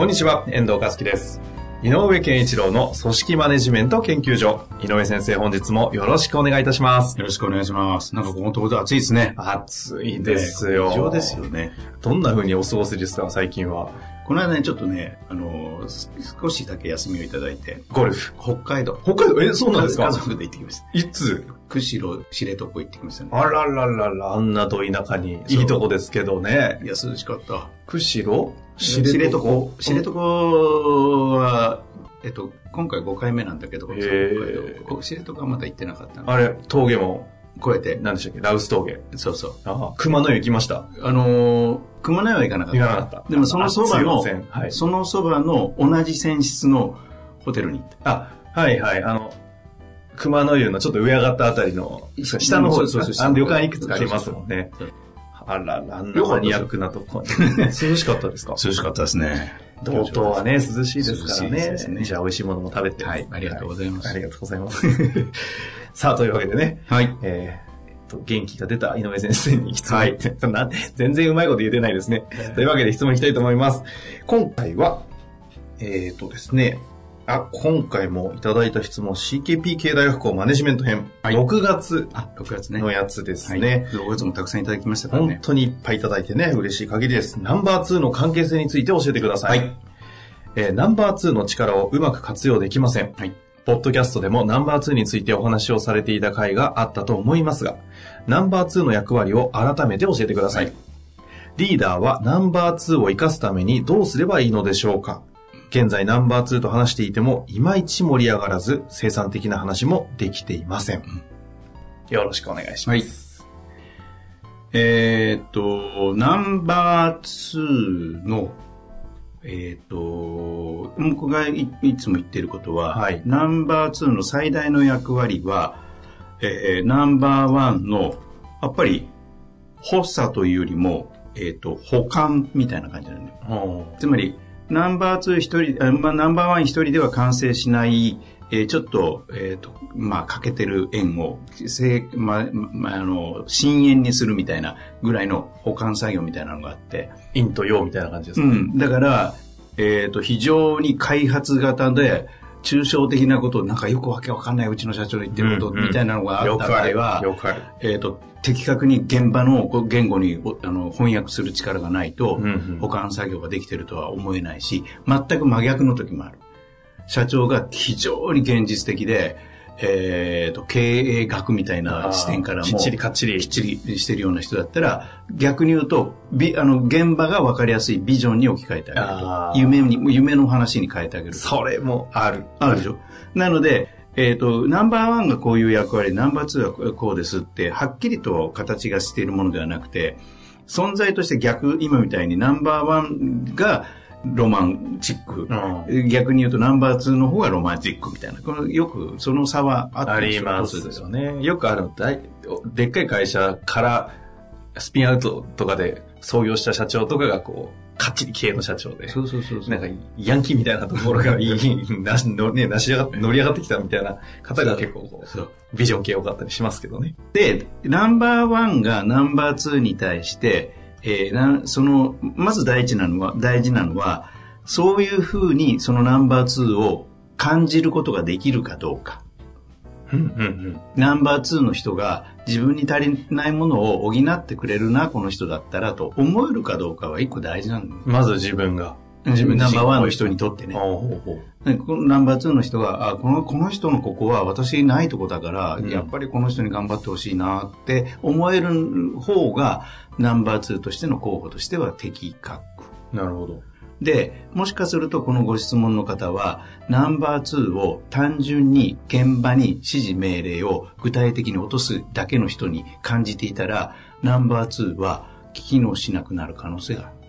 こんにちは、遠藤和樹です。井上健一郎の組織マネジメント研究所。井上先生、本日もよろしくお願いいたします。よろしくお願いします。なんかこのところ暑いですね。暑いですよ。異常ですよね。どんな風にお過ごしですか、最近は？この間ね、ちょっとね、あのー、少しだけ休みをいただいて、ゴルフ。北海道。北海道？え、そうなんですか？家族で行ってきました。いつ？釧路、知床行ってきましたね。あらららら、あんなど田舎に。いいとこですけどねい。や、涼しかった。釧路？知床。知床は、えっと、今回5回目なんだけど、北海道こ知床はまだ行ってなかったのあれ、峠も、越えて。何でしたっけ？ラウス峠。そうそう。熊野湯行きました？あのー、熊野は行かなかった。行かなかったでもそのそばのそのそばの同じ泉質のホテルに行った。あ、はいはい、あの、熊野湯のちょっと上上がったあたりの、下の方ですか？そうそうそうあの旅館いくつかありますもんねそう。あらら、マニアックなとこ。涼しかったですか？涼しかったですね。道東はね、涼しいですからね。ねじゃあ美味しいものも食べて。はいありがとうございますはありがとうございます。さあ、というわけでね、はい。えーえっと元気が出た井上先生に質問、な全然うまいこと言えてないですね。というわけで質問いきたいと思います。今回は、えっ、とですね、あ、今回もいただいた質問、CKP 系大学校マネジメント編、はい6月あ、6月ね。のやつですはい。ね。6月もたくさんいただきましたから本ね。当にいっぱいいただいてね、嬉しい限りです。ナンバー2の関係性について教えてください。はいえーナンバー2の力をうまく活用できません。はい。ポッドキャストでもナンバー2についてお話をされていた回があったと思いますが、ナンバー2の役割を改めて教えてください。はいリーダーはナンバー2を活かすためにどうすればいいのでしょうか？現在ナンバー2と話していても、いまいち盛り上がらず、生産的な話もできていません。よろしくお願いします。えーっと、ナンバー2の、えーっと、僕がいいつも言っていることは、はいナンバー2の最大の役割は、えーナンバー1の、やっぱり、発作というよりも、えーっと、保管みたいな感じなんだよ。つまり、ナンバー2一人、あまあ、ナンバーワン一人では完成しない、えーちょっと、えっ、と、まあ、欠けてる円を、せまあ、まあ、あの、深淵にするみたいなぐらいの保管作業みたいなのがあって、陰と陽みたいな感じですか、うん。だから、えっ、と、非常に開発型で、抽象的なこと、なんかよくわけわかんないうちの社長の言ってることうんうんみたいなのがあった場合は、よくある。えっ、と、的確に現場の言語におあの翻訳する力がないと、うんうん保管作業ができてるとは思えないし、全く真逆の時もある。社長が非常に現実的で、えっ、と、経営学みたいな視点からも、きっちりかっちり。きっちりしてるような人だったら、逆に言うと、びあの、現場が分かりやすいビジョンに置き換えてあげると。夢に、夢の話に変えてあげると。それもある。あるでしょなので、えっ、と、ナンバーワンがこういう役割、ナンバーツーはこうですって、はっきりと形がしているものではなくて、存在として逆、今みたいにナンバーワンがロマンチック。うん逆に言うとナンバーツーの方がロマンチックみたいな。このよくその差はあったありりますするよね。よくある大でっかい会社からスピンアウトとかで創業した社長とかがこう、かっちり系の社長で。そうそうそうそう。なんか、ヤンキーみたいなところがいい、なし、のね、なし上が乗り上がってきたみたいな方が結構こう、ビジョン系多かったりしますけどね。で、ナンバーワンがナンバーツーに対して、えーなその、まず大事なのは、大事なのは、そういうふうにそのナンバーツーを感じることができるかどうか。ナンバーツーの人が自分に足りないものを補ってくれるな、この人だったらと思えるかどうかは一個大事なん。まず自分が。自分ナンバーワンの人にとってね。ほうほうでこのナンバー2の人が、あ、この、この人のここは私ないとこだから、うんやっぱりこの人に頑張ってほしいなって思える方が、ナンバー2としての候補としては的確。なるほど。で、もしかするとこのご質問の方は、ナンバー2を単純に現場に指示命令を具体的に落とすだけの人に感じていたら、ナンバー2は機能しなくなる可能性がある。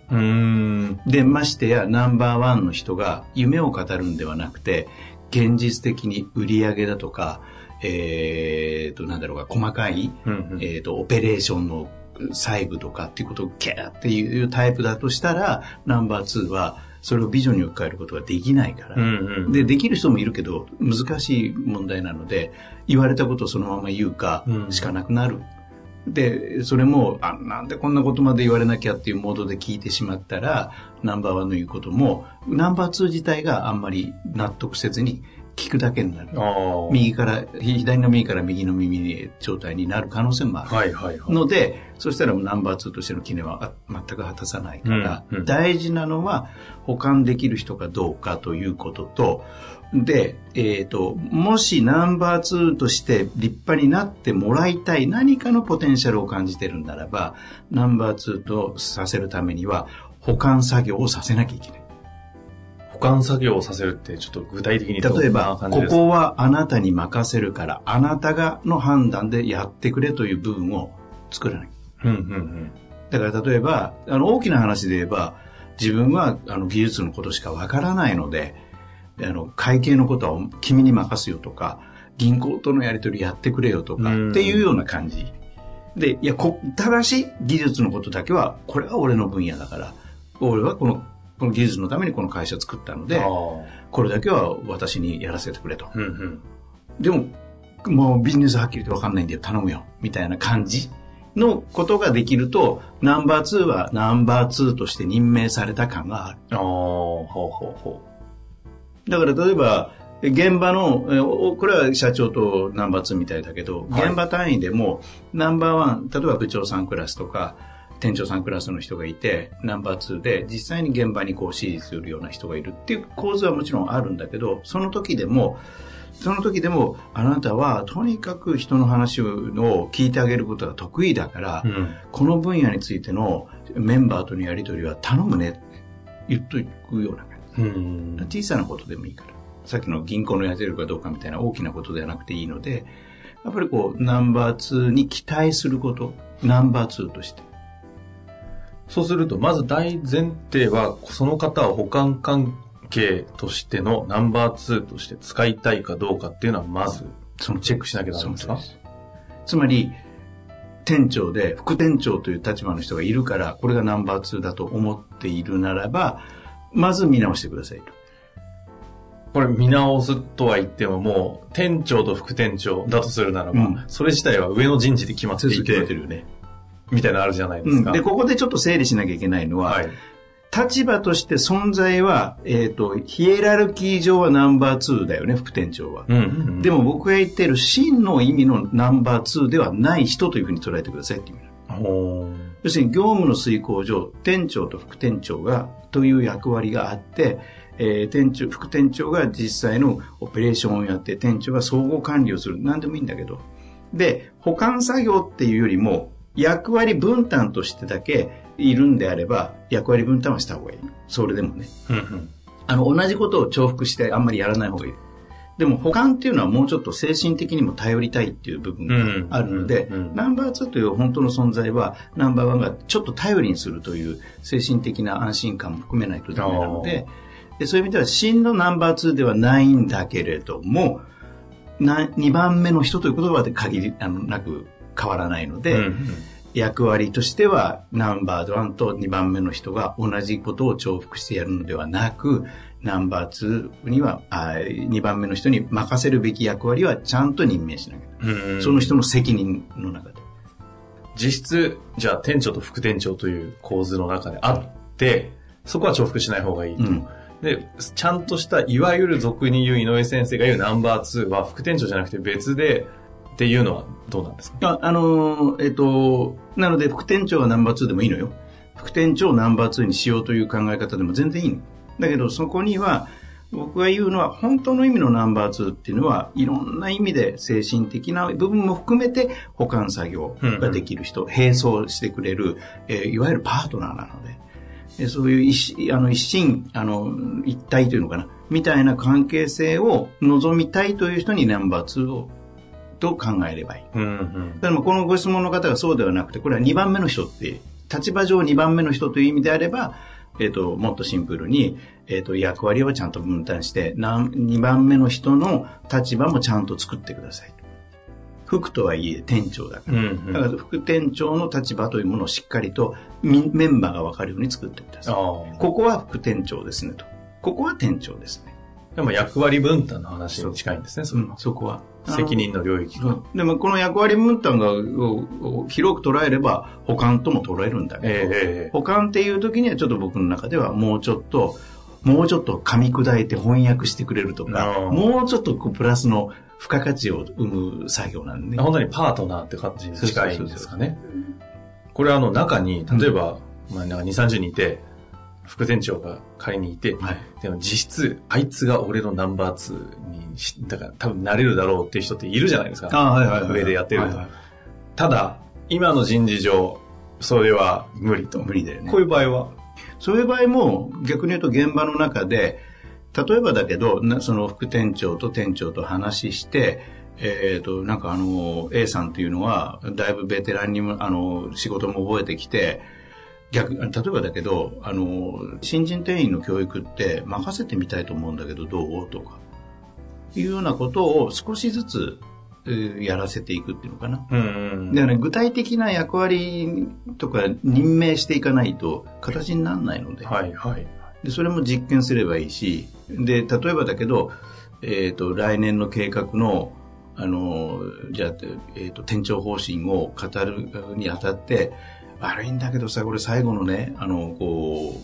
で、ましてやナンバーワンの人が夢を語るんではなくて、現実的に売り上げだとか、えー、と、なんだろうか、細かい、うんうん、えー、と、オペレーションの細部とかっていうことをキャーっていうタイプだとしたら、ナンバー2は、それをビジョンに置き換えることができないから、うんうん、で、できる人もいるけど、難しい問題なので、言われたことをそのまま言うか、しかなくなる。うん、で、それも、あ、なんでこんなことまで言われなきゃっていうモードで聞いてしまったら、ナンバーワンの言うことも、ナンバーツー自体があんまり納得せずに、聞くだけになる。右から、左の右から右の耳状態になる可能性もある。はいはいはい、ので、そしたらナンバー2としての記念は全く果たさないから、うんうん、大事なのは保管できる人かどうかということと、で、えっ、ー、と、もしナンバー2として立派になってもらいたい何かのポテンシャルを感じてるんならば、ナンバー2とさせるためには保管作業をさせなきゃいけない。管作業をさせるってちょっと具体的に例えば、ここはあなたに任せるから、あなたがの判断でやってくれという部分を作らない。うんうんうん、だから例えば、あの大きな話で言えば、自分はあの技術のことしかわからないので、あの会計のことは君に任すよとか、銀行とのやり取りやってくれよとか、っていうような感じ。で、いや、こ、ただし技術のことだけは、これは俺の分野だから、俺はこのこの技術のためにこの会社作ったので、これだけは私にやらせてくれと。うんうん、でも、もうビジネスはっきり言って分かんないんで頼むよ、みたいな感じのことができると、ナンバー2はナンバー2として任命された感がある。あほうほうほう。だから例えば、現場の、これは社長とナンバー2みたいだけど、現場単位でも、ナンバーワン、例えば部長さんクラスとか、店長さんクラスの人がいて、ナンバー2で実際に現場にこう指示するような人がいるっていう構図はもちろんあるんだけど、その時でも、その時でも、あなたはとにかく人の話を聞いてあげることが得意だから、うん、この分野についてのメンバーとのやり取りは頼むね。言っとくようなうん、小さなことでもいいから。さっきの銀行のやってるかどうかみたいな大きなことではなくていいので、やっぱりこう、ナンバー2に期待すること、ナンバー2として。そうすると、まず大前提は、その方を保管関係としてのナンバー2として使いたいかどうかっていうのは、まず、そのチェックしなきゃダメですか？つまり、店長で副店長という立場の人がいるから、これがナンバー2だと思っているならば、まず見直してくださいと。これ見直すとは言ってももう、店長と副店長だとするならば、うん、それ自体は上の人事で決まっていて。決まってるよね。みたいなのあるじゃないですか。うん、で、ここでちょっと整理しなきゃいけないのは、はい、立場として存在は、えっ、ー、と、ヒエラルキー上はナンバー2だよね、副店長は。うんうんうん、でも僕が言ってる真の意味のナンバー2ではない人というふうに捉えてくださいっていう要するに業務の遂行上、店長と副店長が、という役割があって、えー、店長、副店長が実際のオペレーションをやって、店長が総合管理をする。何でもいいんだけど。で、保管作業っていうよりも、役割分担としてだけいるんであれば、役割分担はした方がいい。それでもね。うんうん、あの、同じことを重複してあんまりやらない方がいい。でも保管っていうのはもうちょっと精神的にも頼りたいっていう部分があるので、ナンバー2という本当の存在は、ナンバーワンがちょっと頼りにするという精神的な安心感も含めないとダメなので、でそういう意味では真のナンバー2ではないんだけれども、な2番目の人という言葉で限りあのなく変わらないので、うんうん、役割としてはナンバーワンと2番目の人が同じことを重複してやるのではなく、ナンバー2にはあ、2番目の人に任せるべき役割はちゃんと任命しなきゃその人の責任の中で。実質、じゃあ店長と副店長という構図の中であって、そこは重複しない方がいいと。うんで、ちゃんとした、いわゆる俗に言う井上先生が言うナンバー2は副店長じゃなくて別で、っていうのはどうなんですか？あ、あのー、えっ、ー、と、なので副店長はナンバー2でもいいのよ。副店長をナンバー2にしようという考え方でも全然いいの。だけどそこには、僕が言うのは本当の意味のナンバー2っていうのはいろんな意味で精神的な部分も含めて保管作業ができる人、うんうん、並走してくれる、えー、いわゆるパートナーなので、えー、そういう一あの一心あの一体というのかなみたいな関係性を望みたいという人にナンバー2をと考えればいい。うんうん、でもこのご質問の方がそうではなくて、これは2番目の人って立場上2番目の人という意味であれば、えっ、と、もっとシンプルに、えっ、と、役割をちゃんと分担して、2番目の人の立場もちゃんと作ってください。副とはいえ店長だから。うんうん、だから副店長の立場というものをしっかりとメンバーが分かるように作ってください。ここは副店長ですねと。ここは店長ですね。でも役割分担の話に近いんですね、そ,、うん、そこは。責任の領域が。でもこの役割分担が広く捉えれば保管とも捉えるんだけど、えー、保管っていう時にはちょっと僕の中ではもうちょっと、もうちょっと噛み砕いて翻訳してくれるとか、もうちょっとプラスの付加価値を生む作業なんで、ね。本当にパートナーって感じに近いんですかね。これあの中に、例えば、うん、まあ、2、30人いて、副店長が仮にいて、はい、でも実質、あいつが俺のナンバー2に、だから多分なれるだろうっていう人っているじゃないですか。あはいはいはい、上でやってると、はいはい。ただ、今の人事上、それは無理と。無理だよね。こういう場合は？そういう場合も、逆に言うと現場の中で、例えばだけど、その副店長と店長と話して、えっ、ー、と、なんかあの、A さんっていうのは、だいぶベテランにも、あの、仕事も覚えてきて、逆、例えばだけど、あの、新人店員の教育って任せてみたいと思うんだけど、どう？とか、いうようなことを少しずつ、やらせていくっていうのかな。うん、だから、ね、具体的な役割とか任命していかないと形にならないので。はいはい。で、それも実験すればいいし、で、例えばだけど、えっ、ー、と、来年の計画の、あの、じゃあ、えっ、ー、と、店長方針を語るにあたって、悪いんだけどさ、これ最後のね、あの、こ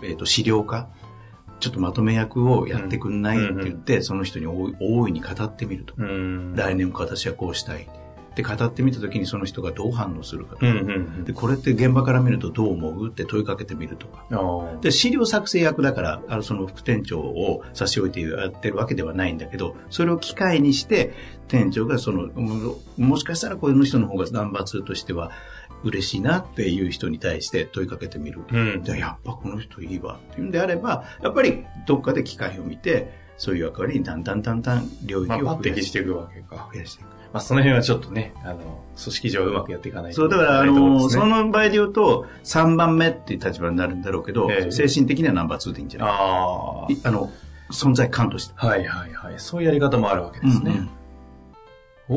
う、えっ、ー、と、資料化、ちょっとまとめ役をやってくんないって言って、うん、その人に大いに語ってみると。来年も私はこうしたい。で語ってみた時にその人がどう反応するかとか、うんうんうん、でこれって現場から見るとどう思うって問いかけてみるとか。で資料作成役だからあのその副店長を差し置いてやってるわけではないんだけどそれを機会にして店長がそのもしかしたらこの人の方がナンバー2としては嬉しいなっていう人に対して問いかけてみる。うん、じゃあやっぱこの人いいわっていうんであれば、やっぱりどっかで機会を見て、そういう役割にだんだんだんだん領域を増やしていくわけか。増やしていく。まあ、その辺はちょっとね、あの、組織上うまくやっていかないと、そう、だから、あの、その場合で言うと、3番目っていう立場になるんだろうけど、えー、精神的にはナンバー2でいいんじゃない？ああの、存在感として。はいはいはい。そういうやり方もあるわけですね。うん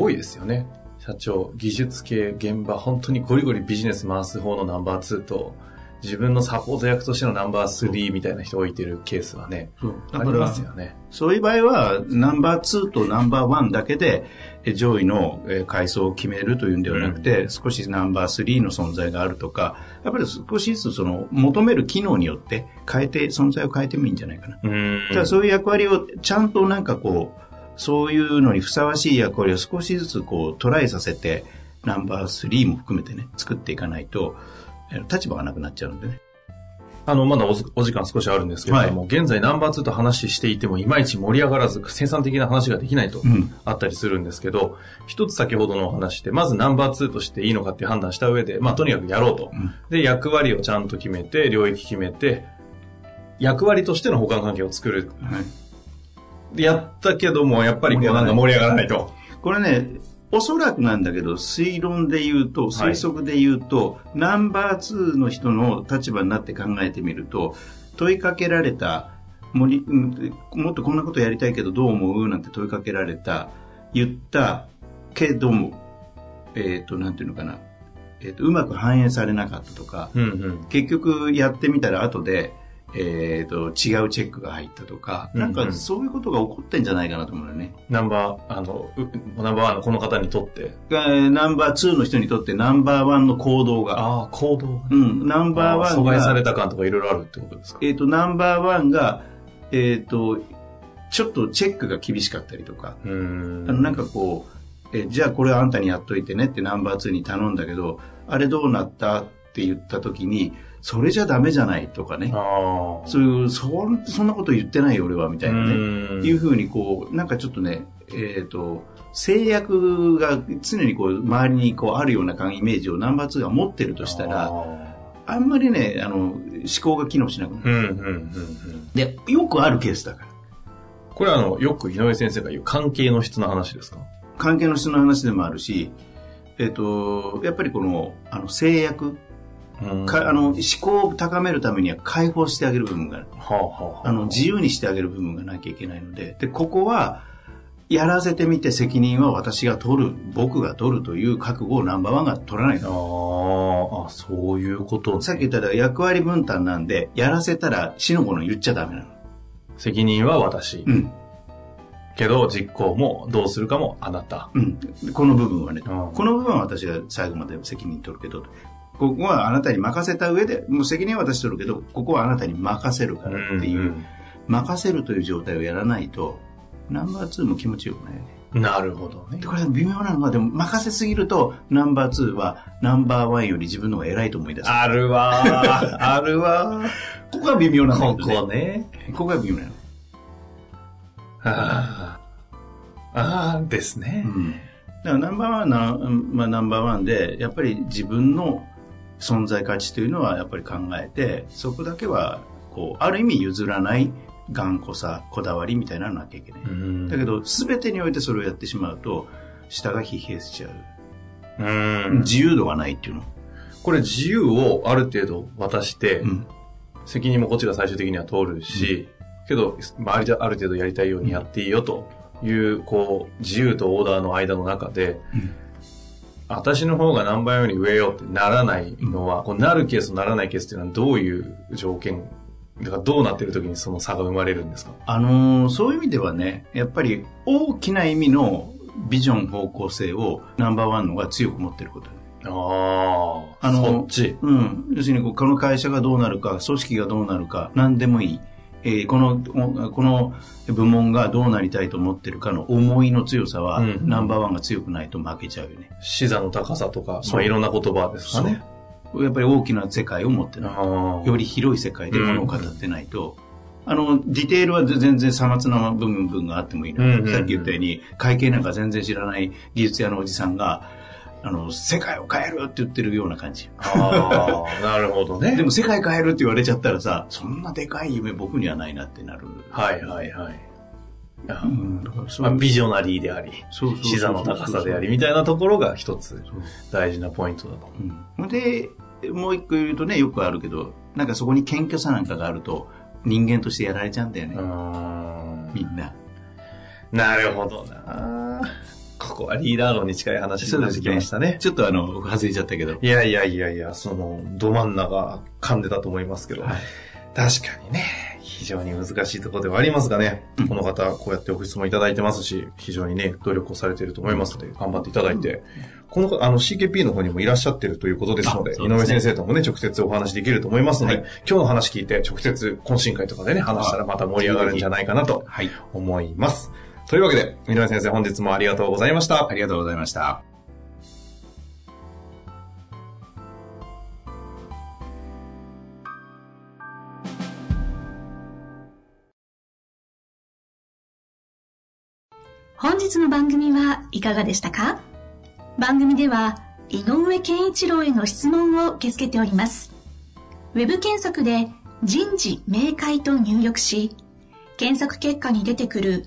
うん、多いですよね。社長、技術系、現場、本当にゴリゴリビジネス回す方のナンバー2と、自分のサポート役としてのナンバー3みたいな人を置いてるケースはね、ありますよね。そういう場合は、ナンバー2とナンバー1だけで、上位の階層を決めるというんではなくて、うん、少しナンバー3の存在があるとか、やっぱり少しずつその求める機能によって変えて、存在を変えてもいいんじゃないかな。うん、ただそういう役割をちゃんとなんかこう、そういうのにふさわしい役割を少しずつこうトライさせて、ナンバー3も含めてね、作っていかないと、立場がなくなっちゃうんでね。あの、まだお時間少しあるんですけれども、はい、現在ナンバー2と話していても、いまいち盛り上がらず、生産的な話ができないと、あったりするんですけど、一、うん、つ先ほどのお話で、まずナンバー2としていいのかっていう判断した上で、まあ、とにかくやろうと。うん、で、役割をちゃんと決めて、領域決めて、役割としての保管関係を作る。はい、で、やったけども、やっぱりこうなんか盛り上がらないと。これね、おそらくなんだけど、推論で言うと、推測で言うと、はい、ナンバー2の人の立場になって考えてみると、問いかけられた、ももっとこんなことやりたいけどどう思う？なんて問いかけられた、言ったけども、えっ、ー、と、なんていうのかな、えっ、ー、と、うまく反映されなかったとか、うんうん、結局やってみたら後で、えーと、違うチェックが入ったとか、なんかそういうことが起こってんじゃないかなと思うよね。ナンバー、あの、ナンバーワンのこの方にとって。ナンバー2の人にとってナンバーワンの行動が。ああ、行動、うん、ナンバーワンが。阻害された感とかいろいろあるってことですか？えっ、ー、と、ナンバーワンが、えっ、ー、と、ちょっとチェックが厳しかったりとか、うんあのなんかこう、えじゃあこれあんたにやっといてねってナンバー2に頼んだけど、あれどうなった？って言った時に、それじゃダメじゃないとかね。そういう、そ、そんなこと言ってないよ俺は、みたいなね。いうふうにこう、なんかちょっとね、えっ、ー、と、制約が常にこう、周りにこう、あるようなイメージをナンバー2が持ってるとしたら、あんまりね、あの、思考が機能しなくなる。で、よくあるケースだから。これはあの、よく井上先生が言う関係の質の話ですか？関係の質の話でもあるし、えっ、ー、と、やっぱりこの、あの、制約かあの思考を高めるためには解放してあげる部分がある。はあはあ、あの自由にしてあげる部分がなきゃいけないので、で、ここは、やらせてみて責任は私が取る、僕が取るという覚悟をナンバーワンが取らないと。ああ、そういうこと、ね、さっき言った役割分担なんで、やらせたら死の子の言っちゃダメなの。責任は私。うん。けど、実行もどうするかもあなた。うん。この部分はね、うんこの部分は私が最後まで責任取るけど、ここはあなたに任せた上で、もう責任は私取るけど、ここはあなたに任せるからっていう、ん任せるという状態をやらないと、ナンバー2も気持ちよくないよね。うんなるほどねで、。これ微妙なのは、でも任せすぎると、ナンバー2はナンバー1より自分の方が偉いと思い出す。あるわー。あるわー。ここが微妙なんだこ。こね。ここが微妙なの。ああ。ああ、ですねう。ん。だからナンバーワンな、まあナンバーワンで、やっぱり自分の存在価値というのはやっぱり考えて、そこだけは、こう、ある意味譲らない頑固さ、こだわりみたいなのなきゃいけない。うんだけど、すべてにおいてそれをやってしまうと、下が疲弊しちゃう。うん。自由度がないっていうの。これ自由をある程度渡して、うん。責任もこっちが最終的には通るし、けど、まあ、あるある程度やりたいようにやっていいよという、こう、自由とオーダーの間の中で、うん私の方が何倍より上よってならないのは、こうなるケースとならないケースっていうのはどういう条件、だからどうなってる時にその差が生まれるんですか？あのーそういう意味ではね、やっぱり大きな意味のビジョン方向性をナンバーワンのが強く持ってること。ああ、あのそっち。うん。要するにこの会社がどうなるか、組織がどうなるか、何でもいい。えーこの、この部門がどうなりたいと思ってるかの思いの強さは、うん。ナンバーワンが強くないと負けちゃうよね。視座の高さとか、まあいろんな言葉ですかね。やっぱり大きな世界を持ってない。より広い世界で物を語ってないと、あの、ディテールは全然さまつな部分があってもいいの、うんうんうん。さっき言ったように、会計なんか全然知らない技術屋のおじさんが、あの、世界を変えるって言ってるような感じ。ああ、なるほどね。でも世界変えるって言われちゃったらさ、そんなでかい夢僕にはないなってなる。はいはいはい。あうーんまあ、ビジョナリーであり、視座の高さであり、みたいなところが一つ大事なポイントだと。うんで、もう一個言うとね、よくあるけど、なんかそこに謙虚さなんかがあると、人間としてやられちゃうんだよね、みんな。なるほどな。ここはリーダー論に近い話になってきましたね。ちょっとあの、外れちゃったけど。いやいやいやいや、その、ど真ん中噛んでたと思いますけど、はい。確かにね、非常に難しいところではありますがね、うん。この方、こうやってご質問いただいてますし、非常にね、努力をされていると思いますので、頑張っていただいて、この方、あの、CKP の方にもいらっしゃってるということですので、ですね。井上先生ともね、直接お話できると思いますので、はい。今日の話聞いて、直接懇親会とかでね、話したらまた盛り上がるんじゃないかなとはい。思います。というわけで、井上先生、本日もありがとうございましたあ。りがとうございました。本日の番組はいかがでしたか？番組では井上健一郎への質問を受け付けております。ウェブ検索で人事明快と入力し、検索結果に出てくる